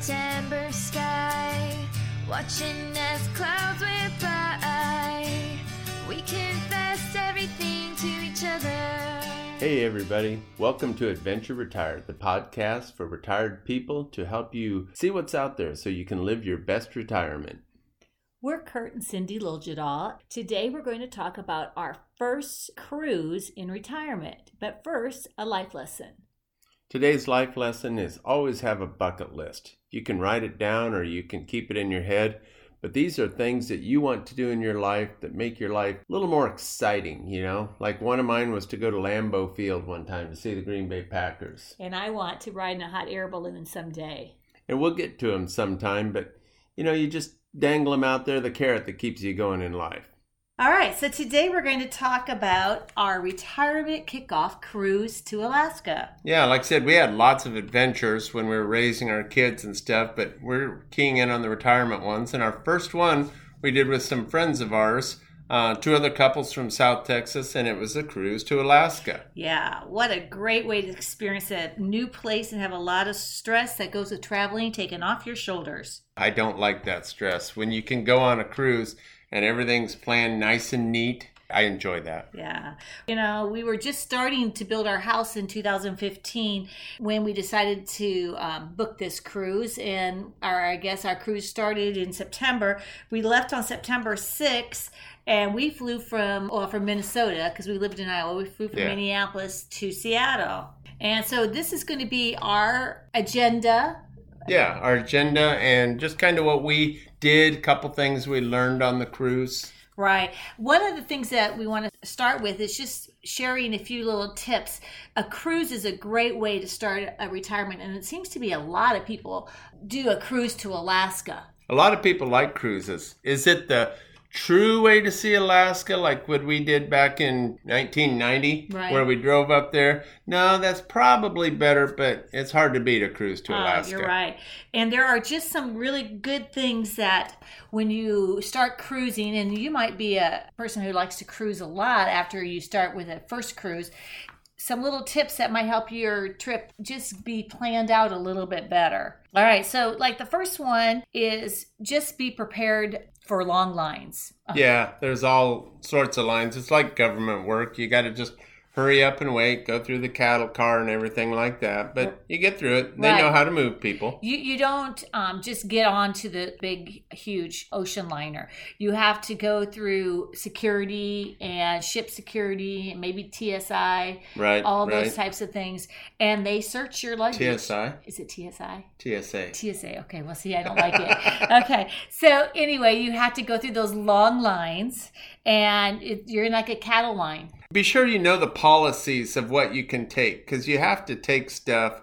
September sky, watching as clouds whip by. We confess everything to each other. Hey, everybody. Welcome to Adventure Retired, the podcast for retired people to help you see what's out there so you can live your best retirement. We're Kurt and Cindy Liljadal. Today we're going to talk about our first cruise in retirement. But first, a life lesson. Today's life lesson is always have a bucket list. You can write it down or you can keep it in your head, but these are things that you want to do in your life that make your life a little more exciting, you know? Like one of mine was to go to Lambeau Field one time to see the Green Bay Packers. And I want to ride in a hot air balloon someday. And we'll get to them sometime, but you know, you just dangle them out there, the carrot that keeps you going in life. All right, so today we're going to talk about our retirement kickoff cruise to Alaska. Yeah, like I said, we had lots of adventures when we were raising our kids and stuff, but we're keying in on the retirement ones. And our first one we did with some friends of ours, uh, two other couples from South Texas, and it was a cruise to Alaska. Yeah, what a great way to experience a new place and have a lot of stress that goes with traveling taken off your shoulders. I don't like that stress. When you can go on a cruise and everything's planned nice and neat. I enjoy that. Yeah. You know, we were just starting to build our house in 2015 when we decided to um, book this cruise. And our, I guess our cruise started in September. We left on September 6th and we flew from, well, from Minnesota because we lived in Iowa. We flew from yeah. Minneapolis to Seattle. And so this is going to be our agenda yeah, our agenda and just kind of what we did, a couple things we learned on the cruise. Right. One of the things that we want to start with is just sharing a few little tips. A cruise is a great way to start a retirement, and it seems to be a lot of people do a cruise to Alaska. A lot of people like cruises. Is it the true way to see Alaska, like what we did back in 1990, right. where we drove up there. No, that's probably better, but it's hard to beat a cruise to ah, Alaska. Oh, you're right. And there are just some really good things that when you start cruising, and you might be a person who likes to cruise a lot after you start with a first cruise, some little tips that might help your trip just be planned out a little bit better. All right, so like the first one is just be prepared for long lines. Uh-huh. Yeah, there's all sorts of lines. It's like government work. You got to just hurry up and wait, go through the cattle car and everything like that. But you get through it. They right. know how to move people. You you don't um, just get onto the big, huge ocean liner. You have to go through security and ship security and maybe TSI. Right. All right. those types of things, and they search your luggage. TSI. Is it TSI? TSA. TSA. Okay. Well, see, I don't like it. okay. So anyway, you have to go through those long lines, and it, you're in like a cattle line be sure you know the policies of what you can take because you have to take stuff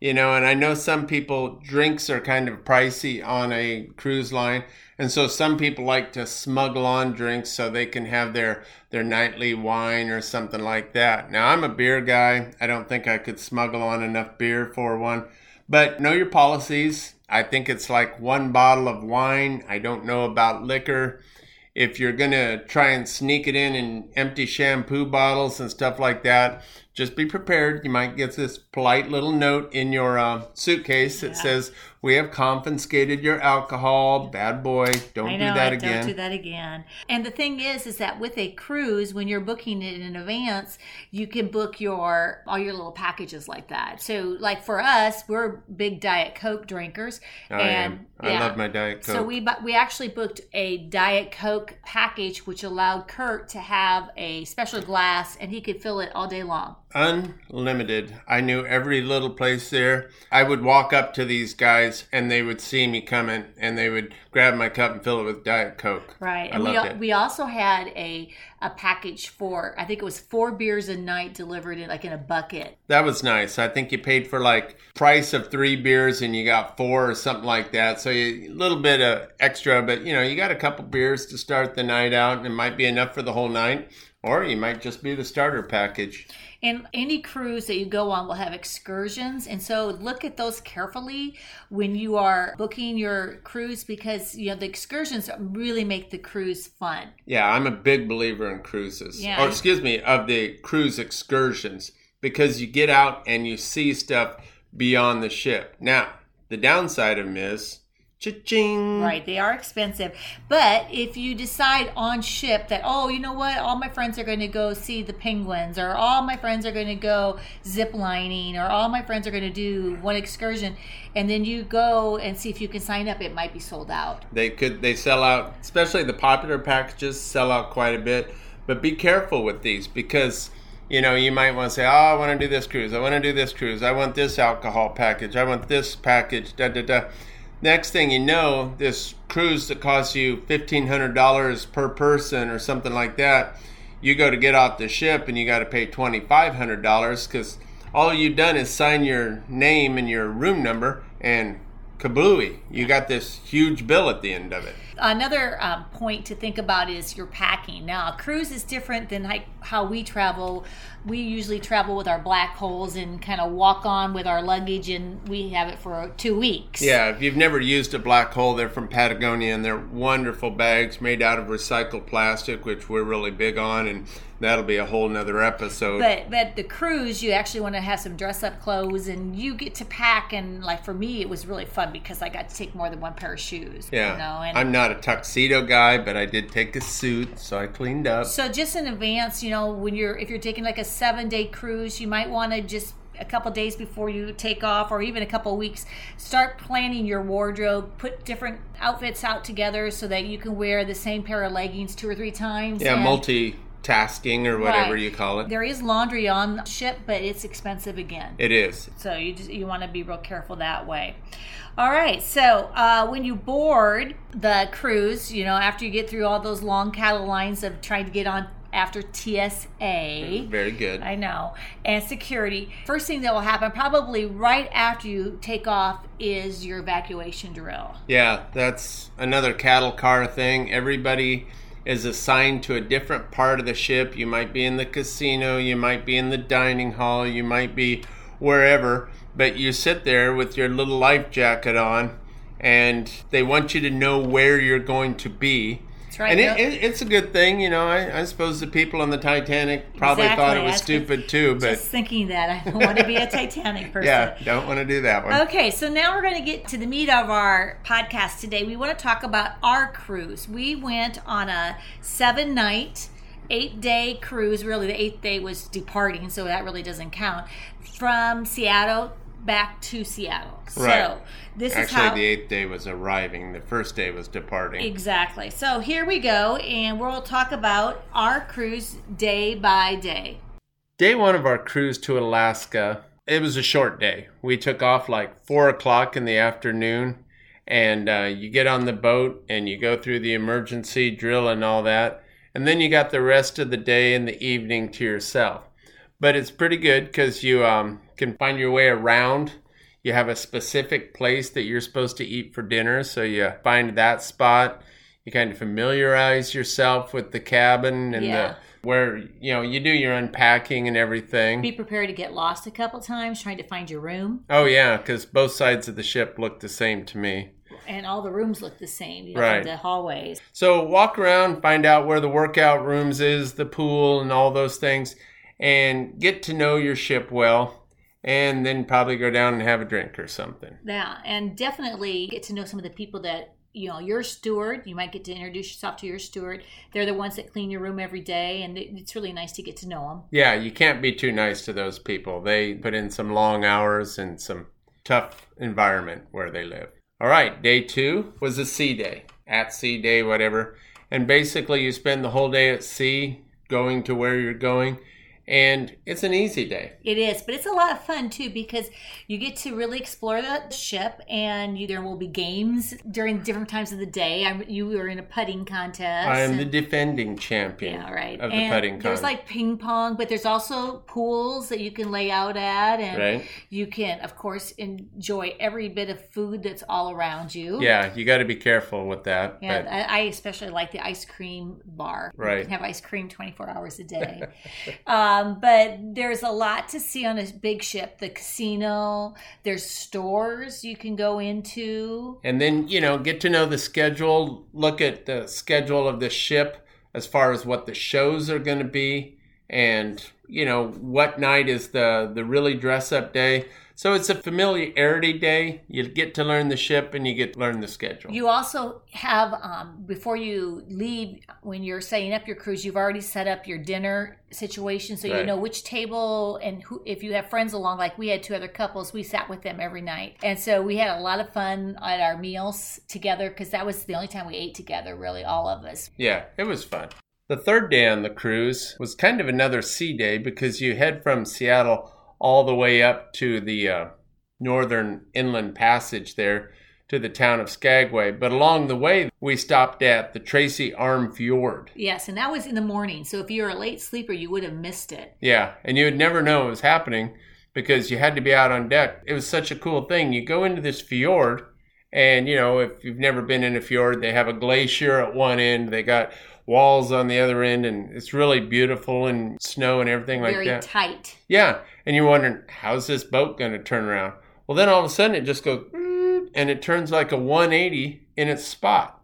you know and i know some people drinks are kind of pricey on a cruise line and so some people like to smuggle on drinks so they can have their their nightly wine or something like that. Now i'm a beer guy. I don't think i could smuggle on enough beer for one but know your policies. I think it's like one bottle of wine. I don't know about liquor if you're going to try and sneak it in in empty shampoo bottles and stuff like that, just be prepared. You might get this polite little note in your uh, suitcase that yeah. says, "We have confiscated your alcohol. Bad boy, don't know, do that again." Don't do that again. And the thing is, is that with a cruise, when you're booking it in advance, you can book your all your little packages like that. So, like for us, we're big Diet Coke drinkers. I and, am. I yeah. love my Diet Coke. So we we actually booked a Diet Coke package, which allowed Kurt to have a special glass, and he could fill it all day long unlimited. I knew every little place there. I would walk up to these guys and they would see me coming and they would grab my cup and fill it with Diet Coke. Right. I and loved we, it. we also had a, a package for, I think it was four beers a night delivered in like in a bucket. That was nice. I think you paid for like price of three beers and you got four or something like that. So a little bit of extra, but you know, you got a couple beers to start the night out and it might be enough for the whole night or you might just be the starter package. And any cruise that you go on will have excursions. And so look at those carefully when you are booking your cruise because, you know, the excursions really make the cruise fun. Yeah, I'm a big believer in cruises. Yeah. Or, excuse me, of the cruise excursions because you get out and you see stuff beyond the ship. Now, The downside of them is, cha-ching. Right, they are expensive. But if you decide on ship that, oh, you know what, all my friends are going to go see the penguins, or all my friends are going to go zip lining, or all my friends are going to do one excursion, and then you go and see if you can sign up, it might be sold out. They could they sell out, especially the popular packages sell out quite a bit. But be careful with these because you know you might want to say, oh, I want to do this cruise, I want to do this cruise, I want this alcohol package, I want this package, da da da. Next thing you know, this cruise that costs you fifteen hundred dollars per person or something like that, you go to get off the ship and you got to pay twenty five hundred dollars because all you've done is sign your name and your room number and kablooey, you got this huge bill at the end of it. Another um, point to think about is your packing. Now, a cruise is different than like how we travel. We usually travel with our black holes and kind of walk on with our luggage, and we have it for two weeks. Yeah, if you've never used a black hole, they're from Patagonia and they're wonderful bags made out of recycled plastic, which we're really big on, and that'll be a whole nother episode. But but the cruise, you actually want to have some dress up clothes, and you get to pack. And like for me, it was really fun because I got to take more than one pair of shoes. yeah, you know, and I'm not a tuxedo guy, but I did take a suit, so I cleaned up. So just in advance, you know, when you're if you're taking like a seven day cruise, you might want to just a couple days before you take off or even a couple weeks start planning your wardrobe put different outfits out together so that you can wear the same pair of leggings two or three times yeah, and- multitasking or whatever Right. you call it. there is laundry on ship but it's expensive again It is. so you just you want to be real careful that way. All right. So uh, when you board the cruise, you know after you get through all those long cattle lines of trying to get on after TSA. Very good. I know. And security. First thing that will happen, probably right after you take off, is your evacuation drill. Yeah, that's another cattle car thing. Everybody is assigned to a different part of the ship. You might be in the casino, you might be in the dining hall, you might be wherever, but you sit there with your little life jacket on and they want you to know where you're going to be. That's right. And it, it, it's a good thing, you know. I, I suppose the people on the Titanic probably thought it was was stupid too, but just thinking that I don't want to be a Titanic person. yeah, don't want to do that one. Okay, so now we're going to get to the meat of our podcast today. We want to talk about our cruise. We went on a seven night, eight day cruise. Really, the eighth day was departing, so that really doesn't count. From Seattle back to Seattle. Right. So this is Actually, how. the eighth day was arriving. The first day was departing. Exactly. So here we go, and we'll talk about our cruise day by day. Day one of our cruise to Alaska, it was a short day. We took off like four o'clock in the afternoon, and uh, you get on the boat and you go through the emergency drill and all that, and then you got the rest of the day and the evening to yourself. But it's pretty good because you um, can find your way around. You have a specific place that you're supposed to eat for dinner, so you find that spot. You kind of familiarize yourself with the cabin and Yeah. the where you know you do your unpacking and everything. Be prepared to get lost a couple times trying to find your room. Oh yeah, because both sides of the ship look the same to me. and all the rooms look the same. You know, Right. The hallways. So walk around, find out where the workout rooms is, the pool, and all those things, and get to know your ship well, and then probably go down and have a drink or something. Yeah, and definitely get to know some of the people that you know. Your steward, you might get to introduce yourself to your steward. They're the ones that clean your room every day, and it's really nice to get to know them. Yeah, you can't be too nice to those people. They put in some long hours and some tough environment where they live. All right, day two was a sea day, at sea day, whatever. And basically, you spend the whole day at sea going to where you're going, and it's an easy day. It is, but it's a lot of fun too because you get to really explore the ship, and you, there will be games during different times of the day. I, you were in a putting contest. I am the defending champion Yeah, right. of the and putting there's contest. like ping pong, but there's also pools that you can lay out at, and Right. you can, of course, enjoy every bit of food that's all around you. yeah, you got to be careful with that. Yeah, but I, I especially like the ice cream bar. Right. You can have ice cream 24 hours a day. um, Um, but there's a lot to see on a big ship. The casino, there's stores you can go into. and then you know get to know the schedule look at the schedule of the ship as far as what the shows are going to be and you know what night is the the really dress up day. So it's a familiarity day. You get to learn the ship and you get to learn the schedule. You also have, um, before you leave, when you're setting up your cruise, you've already set up your dinner situation, so you know which table and who. If you have friends along, like we had two other couples, we sat with them every night, and so we had a lot of fun at our meals together because that was the only time we ate together, really, all of us. Yeah, it was fun. The third day on the cruise was kind of another sea day because you head from Seattle all the way up to the uh, northern inland passage there to the town of Skagway. But along the way, we stopped at the Tracy Arm Fjord. Yes, and that was in the morning. So if you're a late sleeper, you would have missed it. Yeah, and you would never know it was happening because you had to be out on deck. It was such a cool thing. You go into this fjord, and you know, if you've never been in a fjord, they have a glacier at one end, they got walls on the other end, and it's really beautiful and snow and everything like Very that. tight. Yeah, and you're wondering, how's this boat going to turn around? Well, then all of a sudden it just goes, and it turns like a 180 in its spot.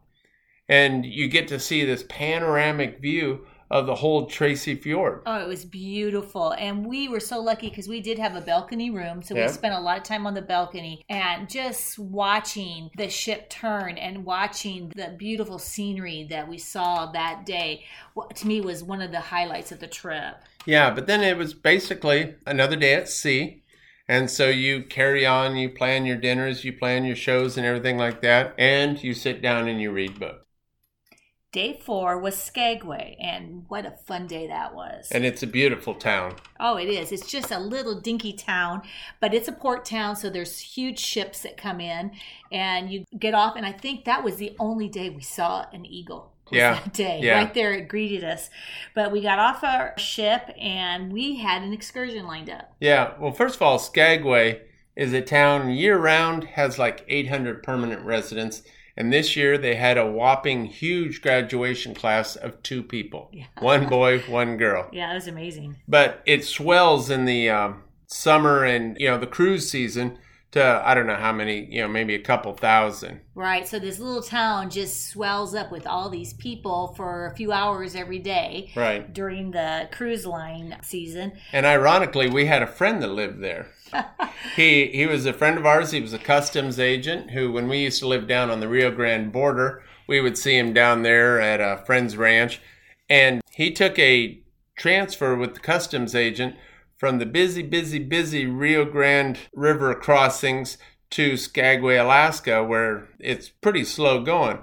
And you get to see this panoramic view of the whole Tracy Fjord. Oh, it was beautiful. And we were so lucky because we did have a balcony room. So Yeah. we spent a lot of time on the balcony and just watching the ship turn and watching the beautiful scenery that we saw that day, what to me was one of the highlights of the trip. Yeah, but then it was basically another day at sea. And so you carry on, you plan your dinners, you plan your shows and everything like that, and you sit down and you read books. Day four was Skagway, and what a fun day that was. And it's a beautiful town. Oh, it is. It's just a little dinky town, but it's a port town, so there's huge ships that come in, and you get off. And I think that was the only day we saw an eagle. Yeah, that day yeah. right there it greeted us. But we got off our ship and we had an excursion lined up. Yeah, well, first of all, Skagway is a town year round, has like 800 permanent residents. And this year they had a whopping huge graduation class of two people Yeah. one boy, one girl. Yeah, it was amazing. But it swells in the um, summer and, you know, the cruise season to, I don't know how many, you know, maybe a couple thousand. Right. So this little town just swells up with all these people for a few hours every day Right. during the cruise line season. And ironically, we had a friend that lived there. he he was a friend of ours. He was a customs agent who, when we used to live down on the Rio Grande border, we would see him down there at a friend's ranch. And he took a transfer with the customs agent from the busy, busy, busy Rio Grande River crossings to Skagway, Alaska, where it's pretty slow going.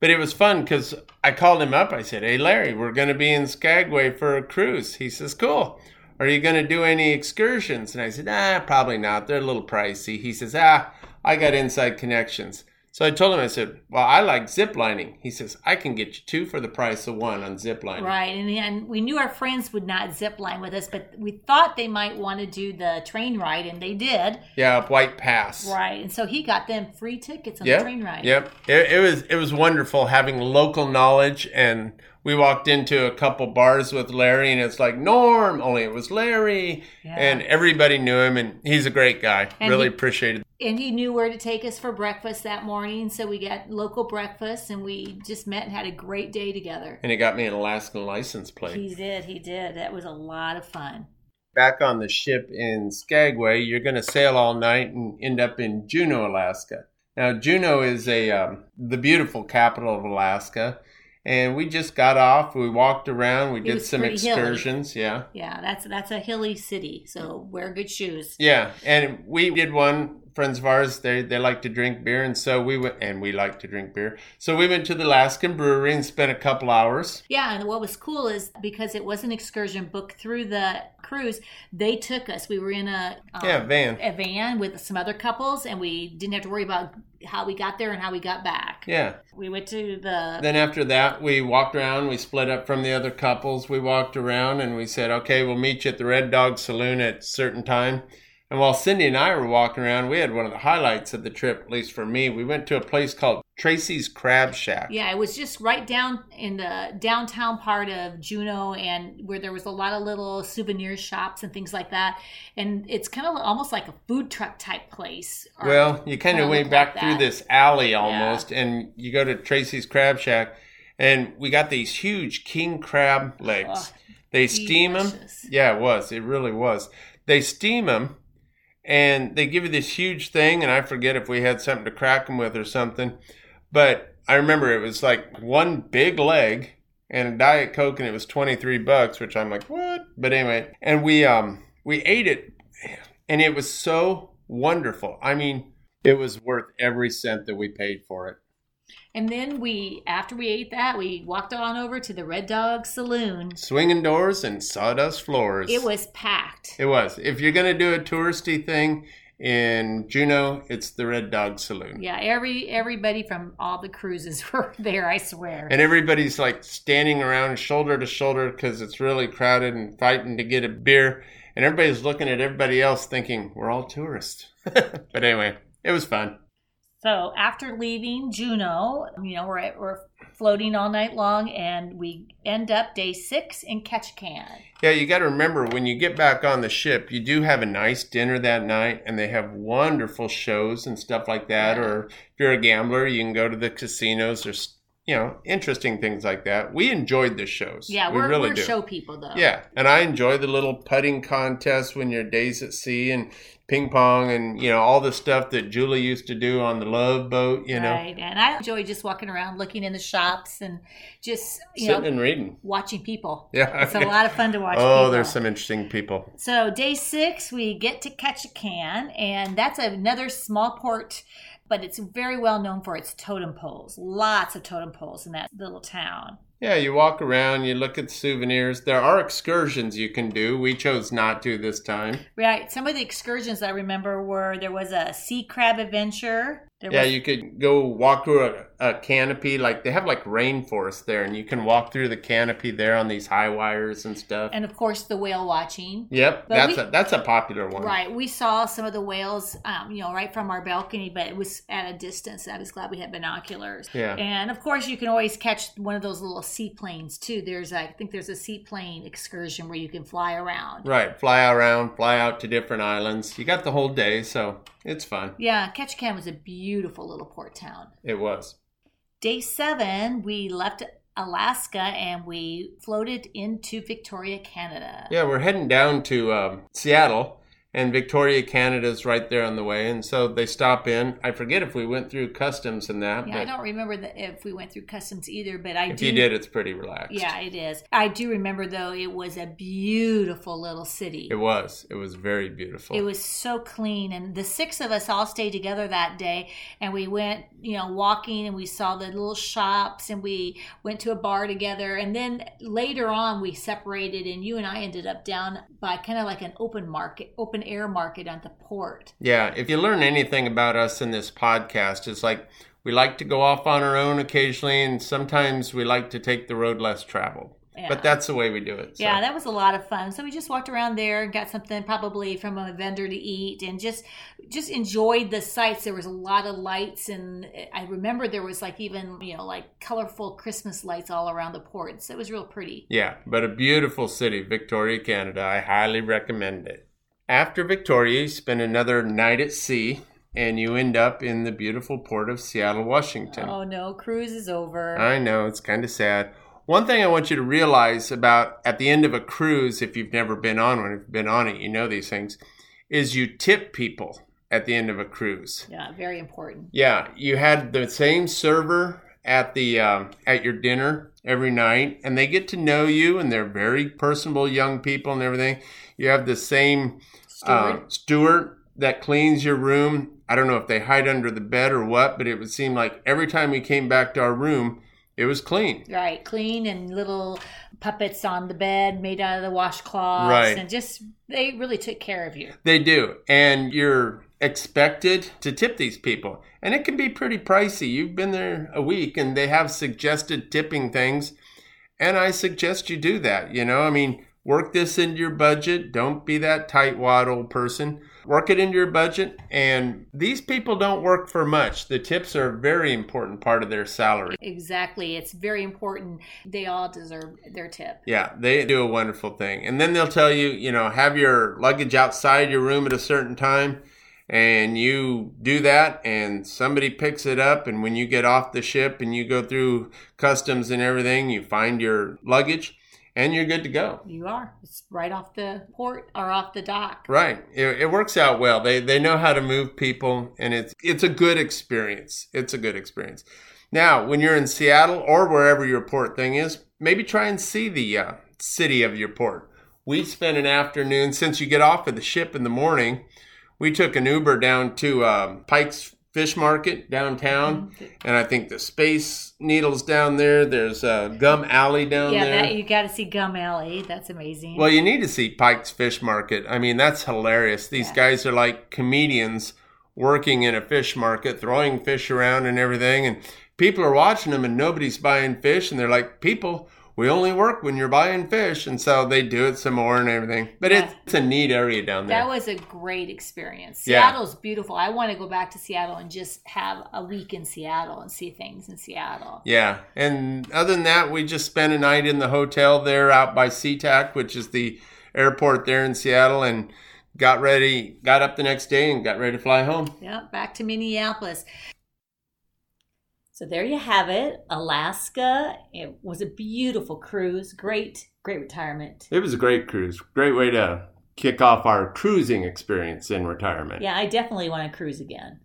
But it was fun because I called him up. I said, Hey, Larry, we're going to be in Skagway for a cruise. He says, Cool. Are you going to do any excursions? And I said, Ah, probably not. They're a little pricey. He says, Ah, I got inside connections. So I told him, I said, Well, I like zip lining. He says, I can get you two for the price of one on zip lining. Right. And, and we knew our friends would not zip line with us, but we thought they might want to do the train ride, and they did. Yeah, up White Pass. Right. And so he got them free tickets on Yep. the train ride. Yep. It, it was it was wonderful having local knowledge and we walked into a couple bars with Larry and it's like Norm, only it was Larry. Yeah. And everybody knew him and he's a great guy. And really he- appreciated And he knew where to take us for breakfast that morning. So we got local breakfast and we just met and had a great day together. and he got me an Alaskan license plate. He did. He did. That was a lot of fun. Back on the ship in Skagway, you're going to sail all night and end up in Juneau, Alaska. Now, Juneau is a um, the beautiful capital of Alaska, and we just got off. We walked around. We did some pretty hilly. excursions. Yeah, Yeah, that's that's a hilly city. So wear good shoes. Yeah, and we did one. Friends of ours, they they like to drink beer, and so we went, and we like to drink beer. So we went to the Alaskan Brewery and spent a couple hours. Yeah, and what was cool is because it was an excursion booked through the cruise, they took us. We were in a um, Yeah, van. a van with some other couples, and we didn't have to worry about how we got there and how we got back. Yeah. We went to the Then after that, we walked around. We split up from the other couples. We walked around, and we said, "Okay, we'll meet you at the Red Dog Saloon at a certain time." And while Cindy and I were walking around, we had one of the highlights of the trip, at least for me. We went to a place called Tracy's Crab Shack. yeah, it was just right down in the downtown part of Juneau, and where there was a lot of little souvenir shops and things like that. And it's kind of almost like a food truck type place. Well, you kind of went back like through this alley almost, and you go to Tracy's Crab Shack, and we got these huge king crab legs. Ugh. They steam them. Yeah, it was. It really was. They steam them, and they give you this huge thing. And I forget if we had something to crack them with or something, but I remember it was like one big leg and a diet coke, and it was twenty three bucks, which I'm like, what? But anyway, and we um we ate it, and it was so wonderful. I mean, it was worth every cent that we paid for it. And then we, after we ate that, we walked on over to the Red Dog Saloon. Swinging doors and sawdust floors. It was packed. It was. If you're going to do a touristy thing in Juneau, it's the Red Dog Saloon. Yeah, every everybody from all the cruises were there. I swear. And everybody's like standing around shoulder to shoulder because it's really crowded and fighting to get a beer. And everybody's looking at everybody else thinking, we're all tourists. but anyway, it was fun. So after leaving Juneau, you know, we're we're floating all night long, and we end up day six in Ketchikan. Yeah, you got to remember when you get back on the ship, you do have a nice dinner that night, and they have wonderful shows and stuff like that. Yeah. Or if you're a gambler, you can go to the casinos. or you know interesting things like that. We enjoyed the shows. Yeah, we we're, really we're do. show people though. Yeah, and I enjoy the little putting contest when you're days at sea and ping pong and you know all the stuff that Julie used to do on the love boat. You know, right. And I enjoy just walking around, looking in the shops, and just you sitting know and reading. watching people. Yeah, It's a lot of fun to watch. Oh, people. there's some interesting people. So day six, we get to Ketchikan, and that's another small port, but it's very well known for its totem poles. Lots of totem poles in that little town. Yeah, you walk around, you look at souvenirs. There are excursions you can do. We chose not to this time. Right. Some of the excursions I remember were there was a sea crab adventure. There Yeah, was, you could go walk through a, a canopy. Like they have like rainforest there, and you can walk through the canopy there on these high wires and stuff. and of course the whale watching. yep, but that's we- a that's a popular one. Right. We saw some of the whales, um, you know, right from our balcony, but it was at a distance. I was glad we had binoculars. Yeah. And of course, you can always catch one of those little seaplanes too. There's, I think, there's a seaplane excursion where you can fly around. Right, fly around, fly out to different islands. You got the whole day, so it's fun. Yeah, Ketchikan was a beautiful little port town. It was. Day seven, we left Alaska and we floated into Victoria, Canada. Yeah, we're heading down to um, Seattle, and Victoria, Canada's right there on the way. And so they stop in. I forget if we went through customs and that, Yeah, I don't remember that if we went through customs either, but I if do. you did, it's pretty relaxed. Yeah, it is. I do remember though it was a beautiful little city. It was. It was very beautiful. It was so clean, and the six of us all stayed together that day, and we went, you know, walking, and we saw the little shops, and we went to a bar together, and then later on we separated, and you and I ended up down by kind of like an open market, open air market at the port. Yeah, if you learn anything about us in this podcast, it's like we like to go off on our own occasionally, and sometimes we like to take the road less traveled. Yeah. But that's the way we do it. so. Yeah, that was a lot of fun. So we just walked around there and got something probably from a vendor to eat and just just enjoyed the sights. There was a lot of lights and I remember there was like even, you know, like colorful Christmas lights all around the port. So it was real pretty. Yeah, but a beautiful city, Victoria, Canada. I highly recommend it. After Victoria, you spend another night at sea and you end up in the beautiful port of Seattle, Washington. Oh no, cruise is over. I know, it's kind of sad. One thing I want you to realize about at the end of a cruise, if you've never been on one, if you've been on it, you know these things, is you tip people at the end of a cruise. yeah, very important. Yeah, you had the same server at the um, at your dinner every night, and they get to know you, and they're very personable young people and everything. You have the same Steward. uh, steward that cleans your room. I don't know if they hide under the bed or what, but it would seem like every time we came back to our room, it was clean. Right, clean and little puppets on the bed made out of the washcloths Right. and just they really took care of you. They do. And you're expected to tip these people. And it can be pretty pricey. You've been there a week and they have suggested tipping things. And I suggest you do that. You know, I mean, work this into your budget. Don't be that tightwad old person. Work it into your budget. And these people don't work for much. The tips are a very important part of their salary. Exactly. It's very important. They all deserve their tip. Yeah, they do a wonderful thing. And then they'll tell you, you know, have your luggage outside your room at a certain time. And you do that, and somebody picks it up. And when you get off the ship and you go through customs and everything, you find your luggage. and you're good to go. You are. It's right off the port or off the dock. Right. It, it works out well. They they know how to move people, and it's it's a good experience. It's a good experience. Now, when you're in Seattle or wherever your port thing is, maybe try and see the uh, city of your port. We spent an afternoon since you get off of the ship in the morning. We took an Uber down to um, Pike's Fish Market downtown, Mm-hmm. and I think the Space Needles down there. There's a Gum Alley down there. Yeah, there. that, you got to see Gum Alley. That's amazing. Well, you need to see Pike's Fish Market. I mean, that's hilarious. These Yeah. guys are like comedians working in a fish market, throwing fish around and everything. And people are watching them and nobody's buying fish. And they're like, people, we only work when you're buying fish. And so they do it some more and everything. But Yeah. it's a neat area down there. that was a great experience. Yeah. Seattle's beautiful. I want to go back to Seattle and just have a week in Seattle and see things in Seattle. Yeah. And other than that, we just spent a night in the hotel there out by SeaTac, which is the airport there in Seattle, and got ready, got up the next day and got ready to fly home. Yep, back to Minneapolis. So there you have it, Alaska. It was a beautiful cruise. Great, great retirement. It was a great cruise. Great way to kick off our cruising experience in retirement. Yeah, I definitely want to cruise again.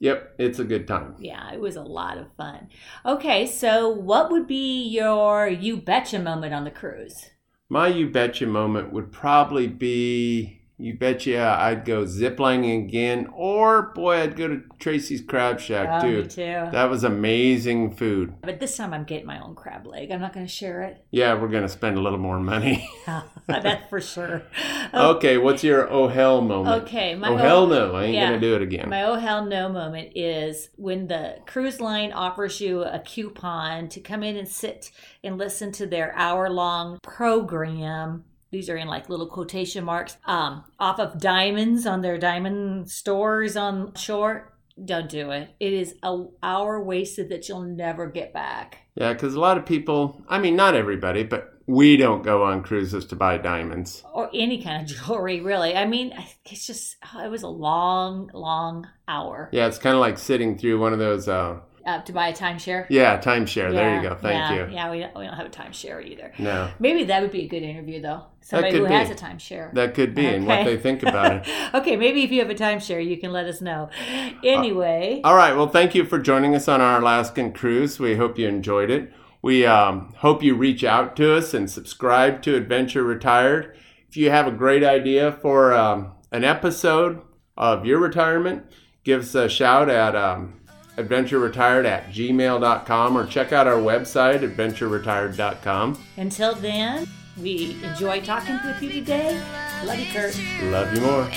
Yep, it's a good time. Yeah, it was a lot of fun. Okay, so what would be your you betcha moment on the cruise? My you betcha moment would probably be you betcha I'd go ziplining again, or boy, I'd go to Tracy's Crab Shack Oh, too. me too. That was amazing food. But this time I'm getting my own crab leg. I'm not going to share it. Yeah, we're gonna spend a little more money. Oh, That's for sure. okay, what's your oh hell moment? Okay, my oh, oh hell no, I ain't yeah. gonna do it again. My oh hell no moment is when the cruise line offers you a coupon to come in and sit and listen to their hour long program. These are in like little quotation marks um, off of diamonds on their diamond stores on shore. Don't do it. It is a hour wasted that you'll never get back. yeah, because a lot of people, I mean, not everybody, but we don't go on cruises to buy diamonds. Or any kind of jewelry, really. I mean, it's just, it was a long, long hour Yeah, it's kind of like sitting through one of those. Uh, uh, to buy a timeshare. yeah, timeshare. there you go. Thank yeah, you. Yeah, we don't, we don't have a timeshare either. No, Maybe that would be a good interview, though. Somebody who be. has a timeshare. that could be, and what they think about it. okay, maybe if you have a timeshare, you can let us know. Anyway, All right. Well, thank you for joining us on our Alaskan cruise. We hope you enjoyed it. We um, hope you reach out to us and subscribe to Adventure Retired. If you have a great idea for um, an episode of your retirement, give us a shout at um, adventureretired at gmail.com or check out our website, adventureretired.com. Until then, we enjoy talking with you today. Love you, Kurt. Love you more.